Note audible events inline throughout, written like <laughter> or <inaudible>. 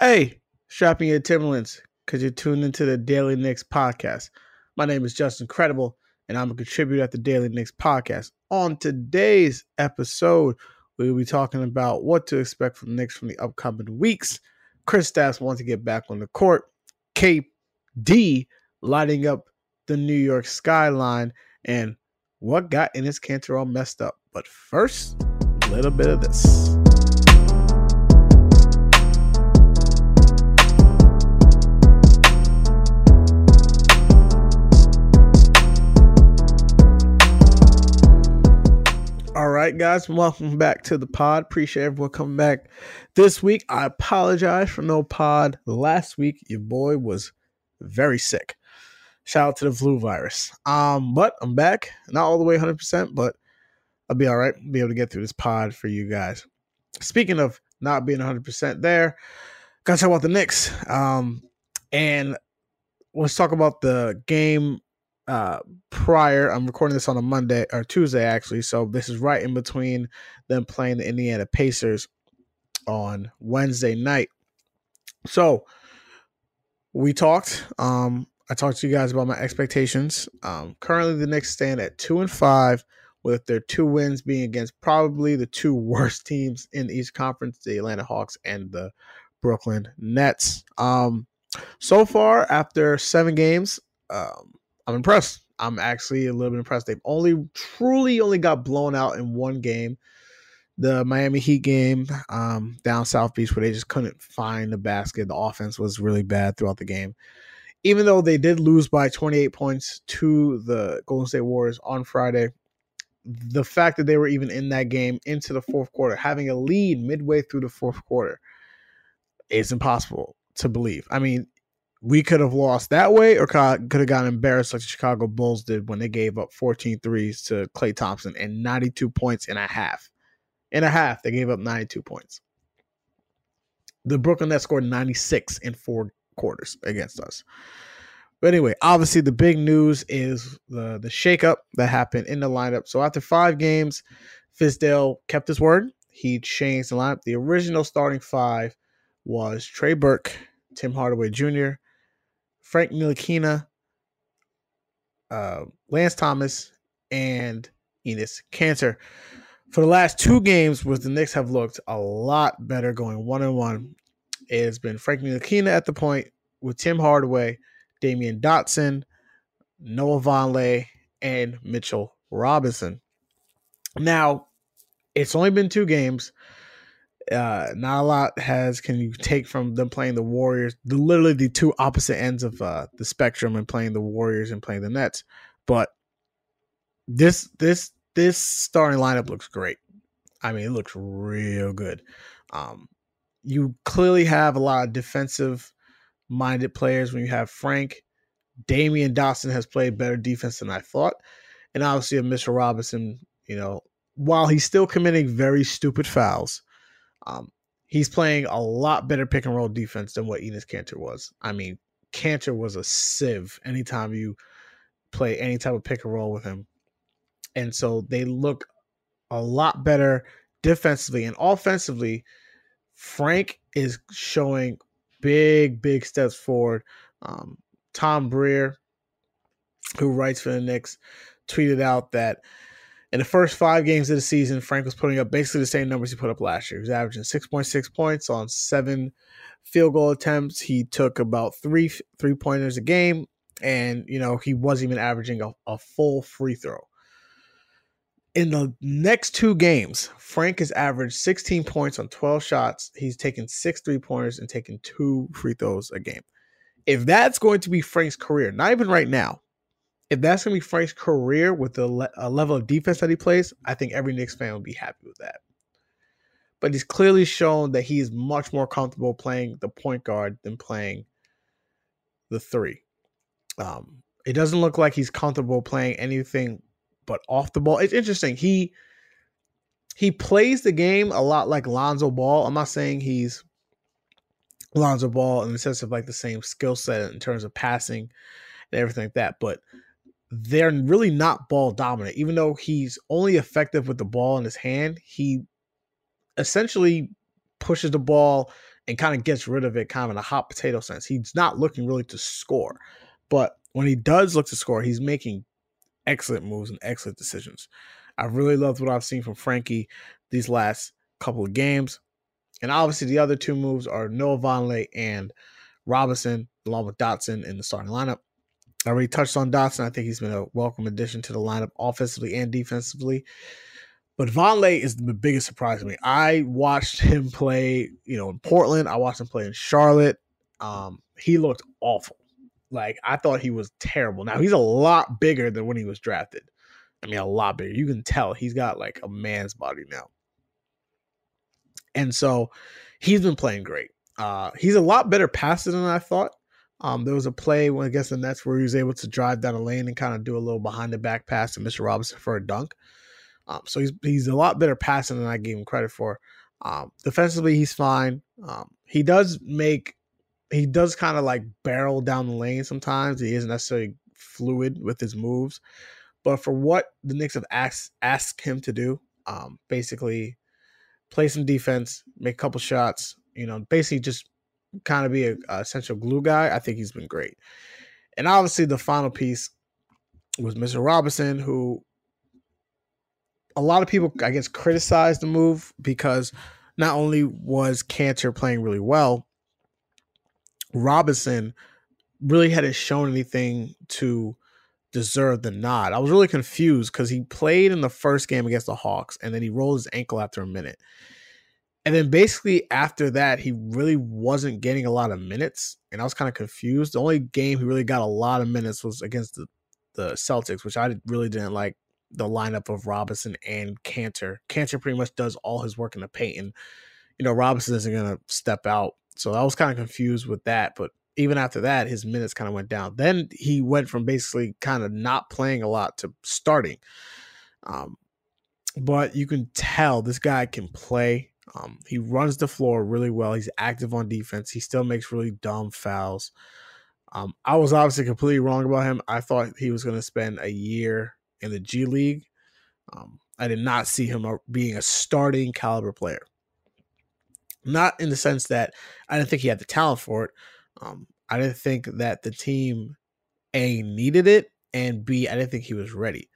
Hey, strapping your Timberlands because you're tuned into the Daily Knicks podcast. My name is Justin Credible, and I'm a contributor at the Daily Knicks podcast. On today's episode, we will be talking about what to expect from Knicks from the upcoming weeks. Chris Kristaps wants to get back on the court. KD lighting up the New York skyline, and what got Enes Kanter all messed up. But first, a little bit of this. Right, guys, welcome back to the pod. Appreciate everyone coming back this week. I apologize for no pod last week. Your boy was very sick. Shout out to the flu virus. Um, but I'm back, not all the way 100%, but I'll be all right. Be able to get through this pod for you guys. Speaking of not being 100% there, gotta talk about the Knicks. Um, and let's talk about the game uh, prior. I'm recording this on a Monday or Tuesday, actually. So this is right in between them playing the Indiana Pacers on Wednesday night. So we talked. Um, I talked to you guys about my expectations. Um, currently, the Knicks stand at two and five, with their two wins being against probably the two <laughs> worst teams in the East Conference, the Atlanta Hawks and the Brooklyn Nets. Um, so far, after seven games, um, I'm impressed. I'm actually a little bit impressed. They've only truly only got blown out in one game, the Miami Heat game um, down South Beach, where they just couldn't find the basket. The offense was really bad throughout the game. Even though they did lose by 28 points to the Golden State Warriors on Friday, the fact that they were even in that game into the fourth quarter, having a lead midway through the fourth quarter, is impossible to believe. I mean, we could have lost that way or could have gotten embarrassed like the Chicago Bulls did when they gave up 14 threes to Klay Thompson and 92 points in a half. In a half, they gave up 92 points. The Brooklyn Nets scored 96 in four quarters against us. But anyway, obviously the big news is the the shakeup that happened in the lineup. So after five games, Fizdale kept his word. He changed the lineup. The original starting five was Trey Burke, Tim Hardaway Jr., Frank Ntilikina, uh, Lance Thomas, and Enes Kanter. For the last two games, where the Knicks have looked a lot better going one on one, it has been Frank Ntilikina at the point with Tim Hardaway, Damyean Dotson, Noah Vonleh, and Mitchell Robinson. Now, it's only been two games. Uh, not a lot has can you take from them playing the Warriors, the literally the two opposite ends of uh, the spectrum, and playing the Warriors and playing the Nets. But this this this starting lineup looks great. I mean, it looks real good. Um, you clearly have a lot of defensive minded players when you have Frank. Damyean Dotson has played better defense than I thought. And obviously, a Mr. Robinson, you know, while he's still committing very stupid fouls, um, he's playing a lot better pick and roll defense than what Enes Kanter was. I mean, Kanter was a sieve anytime you play any type of pick and roll with him. And so they look a lot better defensively and offensively. Frank is showing big, big steps forward. Um, Tommy Beer, who writes for the Knicks, tweeted out that in the first five games of the season, Frank was putting up basically the same numbers he put up last year. He was averaging 6.6 points on seven field goal attempts. He took about three three pointers a game, and you know he wasn't even averaging a, a full free throw. In the next two games, Frank has averaged 16 points on 12 shots. He's taken six three pointers and taken two free throws a game. If that's going to be Frank's career, not even right now, if that's to be Frank's career with the le- level of defense that he plays, I think every Knicks fan would be happy with that. But he's clearly shown that he is much more comfortable playing the point guard than playing the three. Um, it doesn't look like he's comfortable playing anything but off the ball. It's interesting. He he plays the game a lot like Lonzo Ball. I'm not saying he's Lonzo Ball in the sense of like the same skill set in terms of passing and everything like that, but they're really not ball dominant. Even though he's only effective with the ball in his hand, he essentially pushes the ball and kind of gets rid of it kind of in a hot potato sense. He's not looking really to score, but when he does look to score, he's making excellent moves and excellent decisions. I really loved what I've seen from Frankie these last couple of games. And obviously, the other two moves are Noah Vonleh and Robinson, along with Dotson in the starting lineup. I already touched on Dotson. I think he's been a welcome addition to the lineup offensively and defensively. But Vonleh is the biggest surprise to me. I watched him play, you know, in Portland. I watched him play in Charlotte. Um, he looked awful. Like I thought he was terrible. Now he's a lot bigger than when he was drafted. I mean, a lot bigger. You can tell he's got like a man's body now. And so he's been playing great. Uh, he's a lot better passer than I thought. Um, there was a play when guess the Nets where he was able to drive down a lane and kind of do a little behind the back pass to Mr. Robinson for a dunk. Um, so he's he's a lot better passing than I gave him credit for. Um, defensively, he's fine. Um, he does make he does kind of like barrel down the lane sometimes. He isn't necessarily fluid with his moves, but for what the Knicks have asked asked him to do, um, basically play some defense, make a couple shots, you know, basically just kind of be a, a essential glue guy. I think he's been great. And obviously, the final piece was Mr. Robinson, who a lot of people, I guess, criticized the move because not only was Kanter playing really well, Robinson really hadn't shown anything to deserve the nod. I was really confused because he played in the first game against the Hawks and then he rolled his ankle after a minute. And then basically after that, he really wasn't getting a lot of minutes. And I was kind of confused. The only game he really got a lot of minutes was against the, the Celtics, which I really didn't like the lineup of Robinson and Kanter. Kanter pretty much does all his work in the paint, and you know Robinson isn't gonna step out. So I was kind of confused with that. But even after that, his minutes kind of went down. Then he went from basically kind of not playing a lot to starting. Um, but you can tell this guy can play. Um, he runs the floor really well. He's active on defense. He still makes really dumb fouls. Um, I was obviously completely wrong about him. I thought he was going to spend a year in the G League. Um, I did not see him being a starting caliber player. Not in the sense that I didn't think he had the talent for it. Um, I didn't think that the team A needed it, and B, I didn't think he was ready.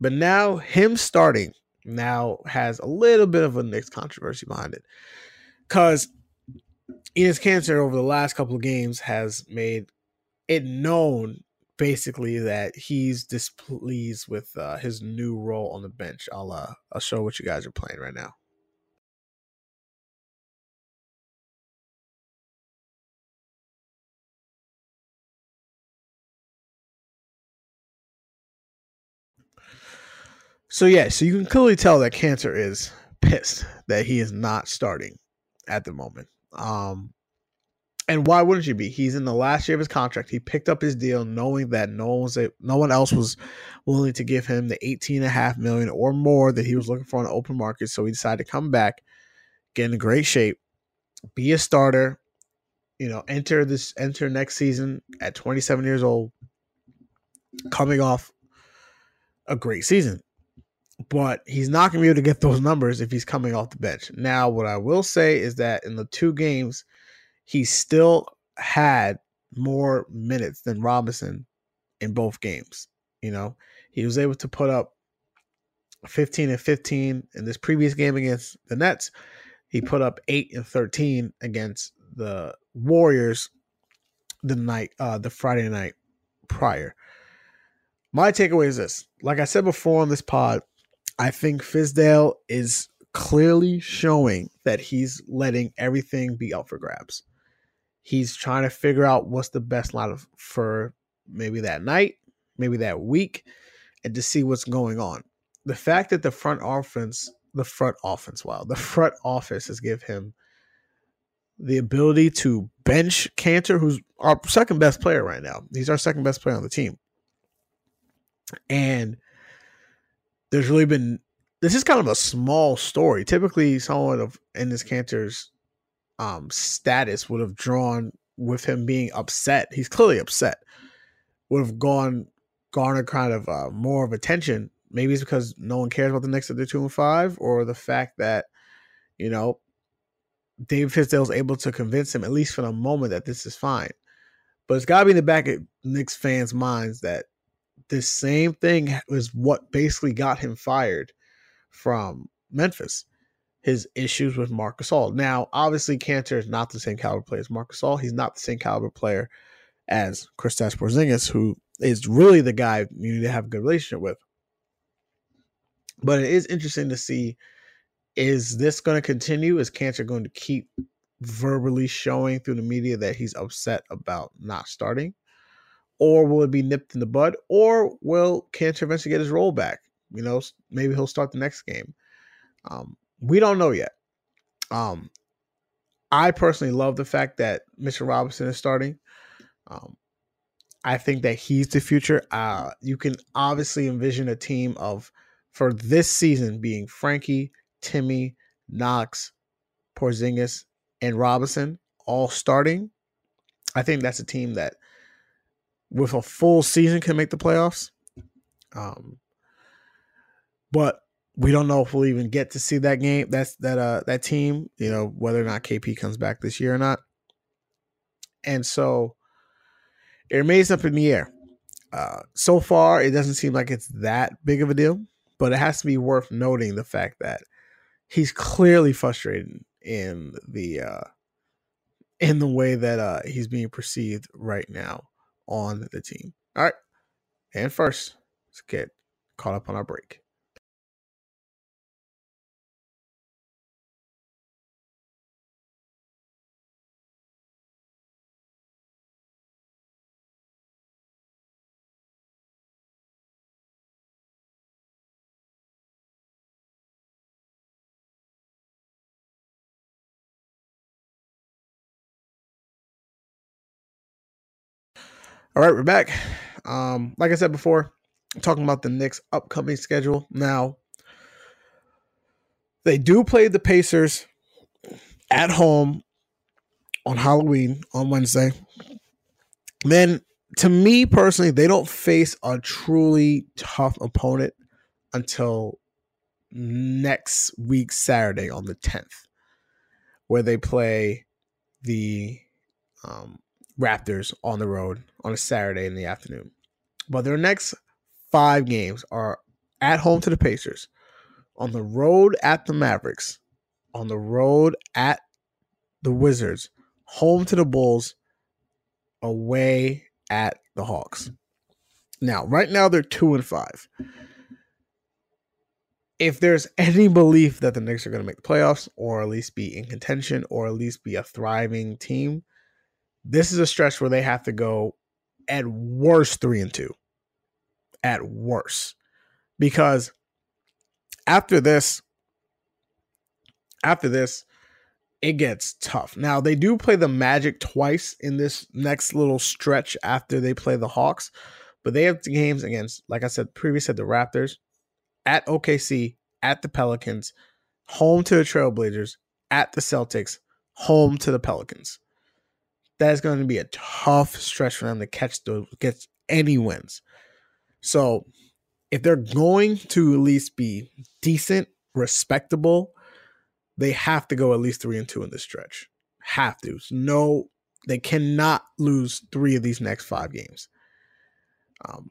But now him starting now has a little bit of a Knicks controversy behind it. Because Enes Kanter over the last couple of games has made it known basically that he's displeased with uh, his new role on the bench. I'll uh, I'll show what you guys are playing right now. So yeah, so you can clearly tell that Kanter is pissed that he is not starting at the moment. Um, and why wouldn't you be? He's in the last year of his contract. He picked up his deal knowing that no one was no one else was willing to give him the 18 and a half million or more that he was looking for on the open market. So he decided to come back, get in great shape, be a starter, you know, enter this enter next season at 27 years old, coming off a great season. But he's not gonna be able to get those numbers if he's coming off the bench. Now, what I will say is that in the two games he still had more minutes than Robinson in both games. You know, he was able to put up 15 and 15 in this previous game against the Nets. He put up 8 and 13 against the Warriors the night uh the Friday night prior. My takeaway is this. Like I said before on this pod, I think Fizdale is clearly showing that he's letting everything be up for grabs. He's trying to figure out what's the best lineup for maybe that night, maybe that week, and to see what's going on. The fact that the front offense, the front offense, wow, the <laughs> front office has give him the ability to bench Kanter, who's our second best player right now. He's our second best player on the team. And there's really been this is kind of a small story. Typically, someone of Enes Kanter's um, status would have drawn with him being upset. He's clearly upset. Would have gone garnered kind of uh, more of attention. Maybe it's because no one cares about the Knicks at the two and five, or the fact that you know David Fizdale's able to convince him, at least for the moment, that this is fine. But it's got to be in the back of Knicks fans' minds that this same thing was what basically got him fired from Memphis. His issues with Marc Gasol. Now, obviously, Kanter is not the same caliber player as Marc Gasol. He's not the same caliber player as Kristaps Porzingis, who is really the guy you need to have a good relationship with. But it is interesting to see is this going to continue? Is Kanter going to keep verbally showing through the media that he's upset about not starting? Or will it be nipped in the bud? Or will Kanter eventually get his role back? You know, maybe he'll start the next game. Um, we don't know yet. Um, I personally love the fact that Mitchell Robinson is starting. Um, I think that he's the future. Uh, you can obviously envision a team of for this season being Frankie, Timmy, Knox, Porzingis, and Robinson all starting. I think that's a team that, with a full season, can make the playoffs. Um, but we don't know if we'll even get to see that game. That's that uh that team. You know whether or not KP comes back this year or not. And so it remains up in the air. Uh, so far, it doesn't seem like it's that big of a deal, but it has to be worth noting the fact that he's clearly frustrated in the uh, in the way that uh, he's being perceived right now on the team. All right, and first, let's get caught up on our break. All right, we're back. Um, like I said before, talking about the Knicks' upcoming schedule. Now, they do play the Pacers at home on Halloween on Wednesday. Then, to me personally, they don't face a truly tough opponent until next week, Saturday on the 10th, where they play the um, Raptors on the road on a Saturday in the afternoon. But their next five games are at home to the Pacers, on the road at the Mavericks, on the road at the Wizards, home to the Bulls, away at the Hawks. Now, right now they're two and five. If there's <laughs> any belief that the Knicks are going to make the playoffs, or at least be in contention, or at least be a thriving team, this is a stretch where they have to go at worst three and two. At worst. Because after this, after this, it gets tough. Now they do play the Magic twice in this next little stretch after they play the Hawks, but they have games against, like I said previously, the Raptors, at OKC, at the Pelicans, home to the Trailblazers, at the Celtics, home to the Pelicans that is going to be a tough stretch for them to catch those get any wins. So if they're going to at least be decent, respectable, they have to go at least three and two in this stretch. Have to. No, they cannot lose three of these next five games. Um,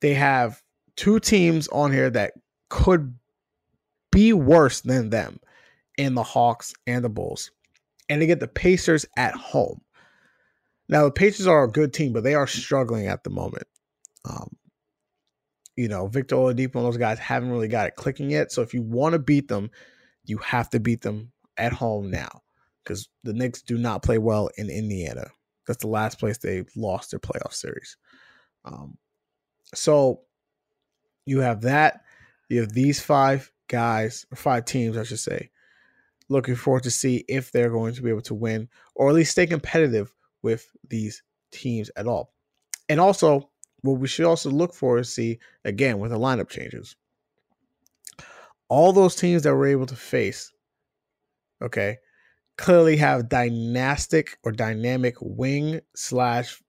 they have two teams on here that could be worse than them in the Hawks and the Bulls. And they get the Pacers at home. Now the Pacers are a good team, but they are struggling at the moment. Um, you know, Victor Oladipo and those guys haven't really got it clicking yet. So if you want to beat them, you have to beat them at home now because the Knicks do not play well in Indiana. That's the last place they lost their playoff series. Um, so you have that. You have these five guys, or five teams, I should say. Looking forward to see if they're going to be able to win or at least stay competitive with these teams at all. And also, what we should also look for is see again with the lineup changes. All those teams that we're able to face, okay, clearly have dynastic or dynamic wing slash,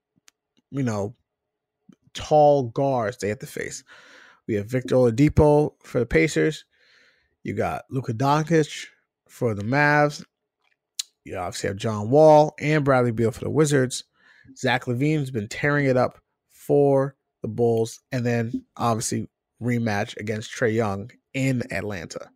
you know, tall guards they have to face. We have Victor Oladipo for the Pacers. You got Luka Doncic for the Mavs. You obviously have John Wall and Bradley Beal for the Wizards. Zach LaVine's been tearing it up for the Bulls, and then obviously rematch against Trae Young in Atlanta.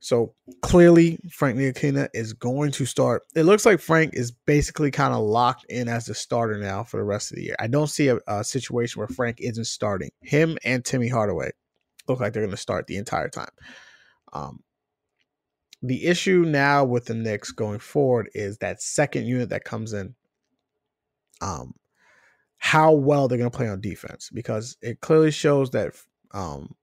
So clearly, Frank Ntilikina is going to start. It looks like Frank is basically kind of locked in as the starter now for the rest of the year. I don't see a, a situation where Frank isn't starting. Him and Timmy Hardaway look like they're going to start the entire time. Um, the issue now with the Knicks going forward is that second unit that comes in. Um, how well they're going to play on defense because it clearly shows that um,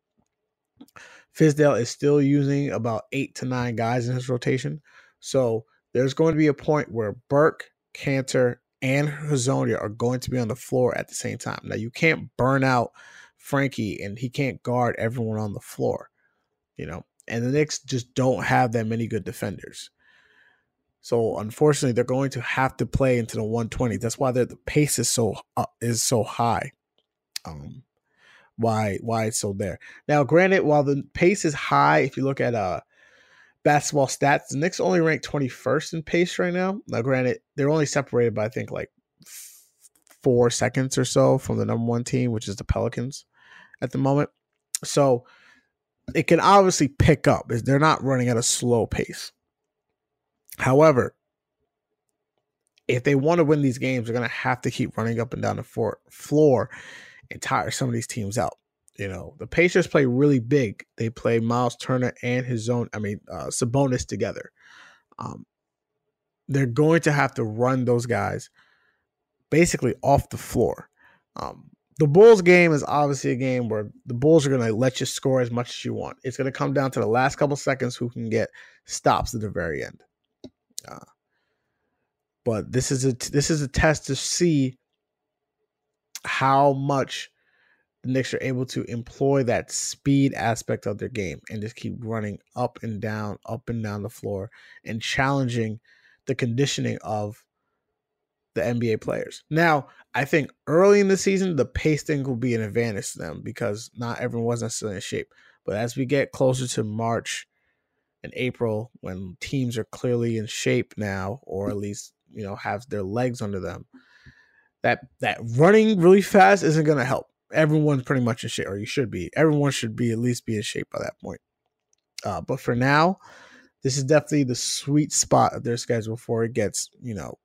Fizdale is still using about eight to nine guys in his rotation. So there's going to be a point where Burke, Kanter, and Hezonja are going to be on the floor at the same time. Now you can't burn out Frankie and he can't guard everyone on the floor, you know. And the Knicks just don't have that many good defenders. So unfortunately, they're going to have to play into the 120. That's why the pace is so uh, is so high. Um, why why it's so there. Now, granted, while the pace is high, if you look at uh basketball stats, the Knicks only rank 21st in pace right now. Now, granted, they're only separated by I think like four seconds or so from the number one team, which is the Pelicans at the moment. So it can obviously pick up. is They're not running at a slow pace. However, if they want to win these games, they're going to have to keep running up and down the floor and tire some of these teams out. You know, the Pacers play really big. They play Miles Turner and his own, I mean, uh, Sabonis together. Um, they're going to have to run those guys basically off the floor. Um, the Bulls game is obviously a game where the Bulls are going to let you score as much as you want. It's going to come down to the last couple seconds who can get stops at the very end. Uh, but this is a this is a test to see how much the Knicks are able to employ that speed aspect of their game and just keep running up and down, up and down the floor, and challenging the conditioning of the NBA players. Now, I think early in the season, the pace thing will be an advantage to them because not everyone was necessarily in shape. But as we get closer to March and April, when teams are clearly in shape now, or at least you know have their legs under them, that that running really fast isn't going to help. Everyone's pretty much in shape, or you should be. Everyone should be at least be in shape by that point. Uh, but for now, this is definitely the sweet spot of their schedule before it gets you know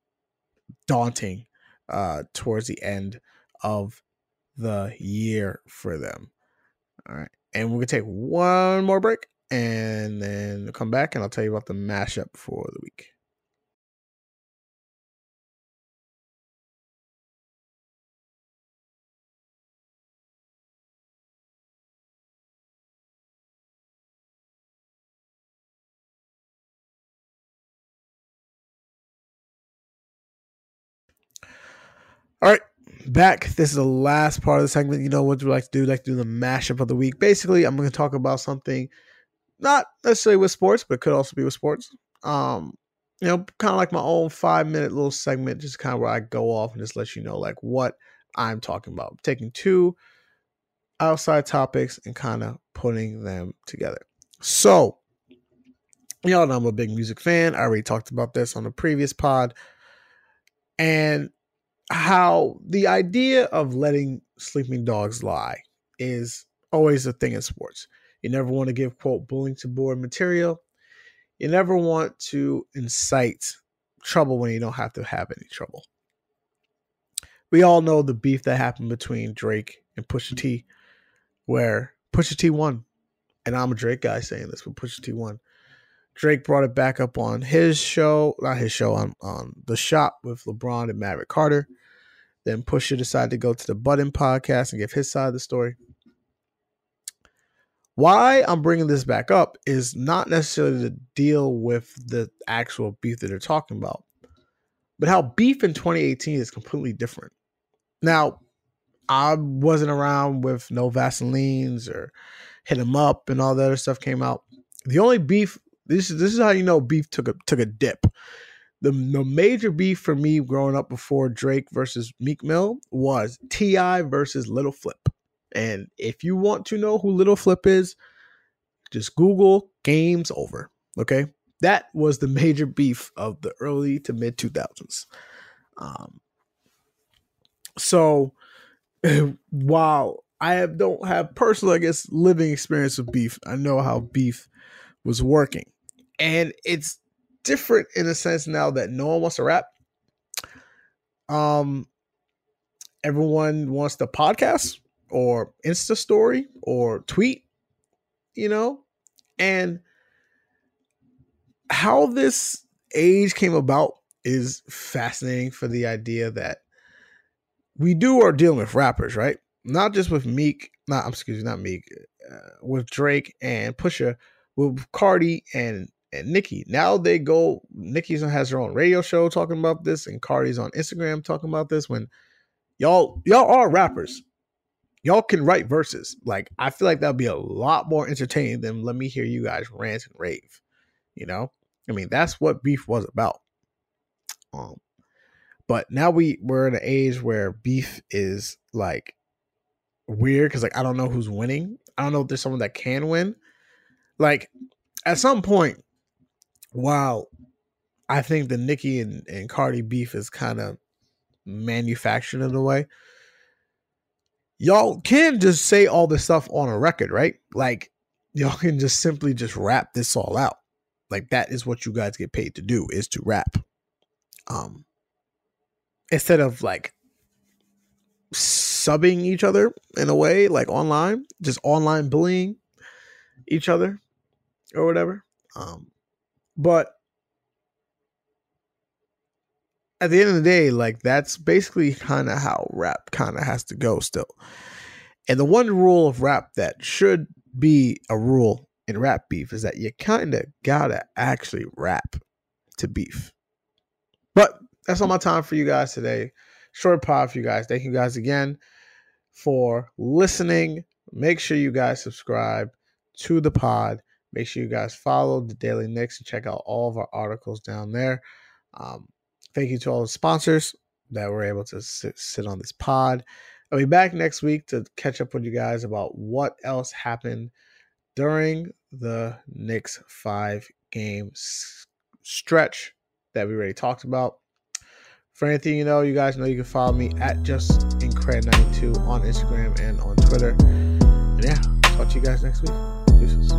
daunting uh, towards the end of the year for them. All right, and we're gonna take one more break and then come back and I'll tell you about the mashup for the week. All right, back. This is the last part of the segment. You know what we like to do? We like to do the mashup of the week. Basically, I'm going to talk about something not necessarily with sports, but could also be with sports. Um, you know, kind of like my own five minute little segment, just kind of where I go off and just let you know like what I'm talking about. I'm taking two outside topics and kind of putting them together. So, y'all know I'm a big music fan. I already talked about this on the previous pod. And how the idea of letting sleeping dogs lie is always a thing in sports. You never want to give, quote, bullying to board material. You never want to incite trouble when you don't have to have any trouble. We all know the beef that happened between Drake and Pusha T, where Pusha T won. And I'm a Drake guy saying this, but Pusha T won. Drake brought it back up on his show, not his show, on, on the shop with LeBron and Maverick Carter. Then Pusha decided to go to the Button podcast and give his side of the story. Why I'm bringing this back up is not necessarily to deal with the actual beef that they're talking about, but how beef in 2018 is completely different. Now, I wasn't around with no Vaselines or hit him up and all that other stuff came out. The only beef this is this is how you know beef took a took a dip. The, the major beef for me growing up before Drake versus Meek Mill was T.I. versus Lil Flip. And if you want to know who Lil Flip is, just Google games over. Okay. That was the major beef of the early to mid 2000s. Um, so <laughs> while I have, don't have personal, I guess, living experience with beef, I know how beef was working. And it's different in a sense now that no one wants to rap. Um, everyone wants to podcast or Insta story or tweet, you know, and how this age came about is fascinating for the idea that we do are dealing with rappers, right? Not just with Meek, not excuse me, not Meek, uh, with Drake and Pusha, with Cardi and and Nicki. Now they go. Nicki has her own radio show talking about this, and Cardi's on Instagram talking about this. When y'all y'all are rappers, y'all can write verses. Like I feel like that'd be a lot more entertaining than let me hear you guys rant and rave. You know, I mean that's what beef was about. Um, but now we we're in an age where beef is like weird because like I don't know who's winning. I don't know if there's someone that can win. Like at some point, while I think the Nicki and, and Cardi beef is kind of manufactured in a way, y'all can just say all this stuff on a record, right? Like y'all can just simply just rap this all out. Like that is what you guys get paid to do is to rap. Um instead of like subbing each other in a way like online, just online bullying each other or whatever. Um but at the end of the day, like that's basically kind of how rap kind of has to go still. And the one rule of rap that should be a rule in rap beef is that you kind of gotta actually rap to beef. But that's all my time for you guys today. Short pod for you guys. Thank you guys again for listening. Make sure you guys subscribe to the pod. Make sure you guys follow the Daily Knicks and check out all of our articles down there. Um, Thank you to all the sponsors that were able to sit, sit on this pod. I'll be back next week to catch up with you guys about what else happened during the Knicks five game stretch that we already talked about. For anything you know, you guys know you can follow me at just incred92 on Instagram and on Twitter. And yeah, talk to you guys next week. Deuces.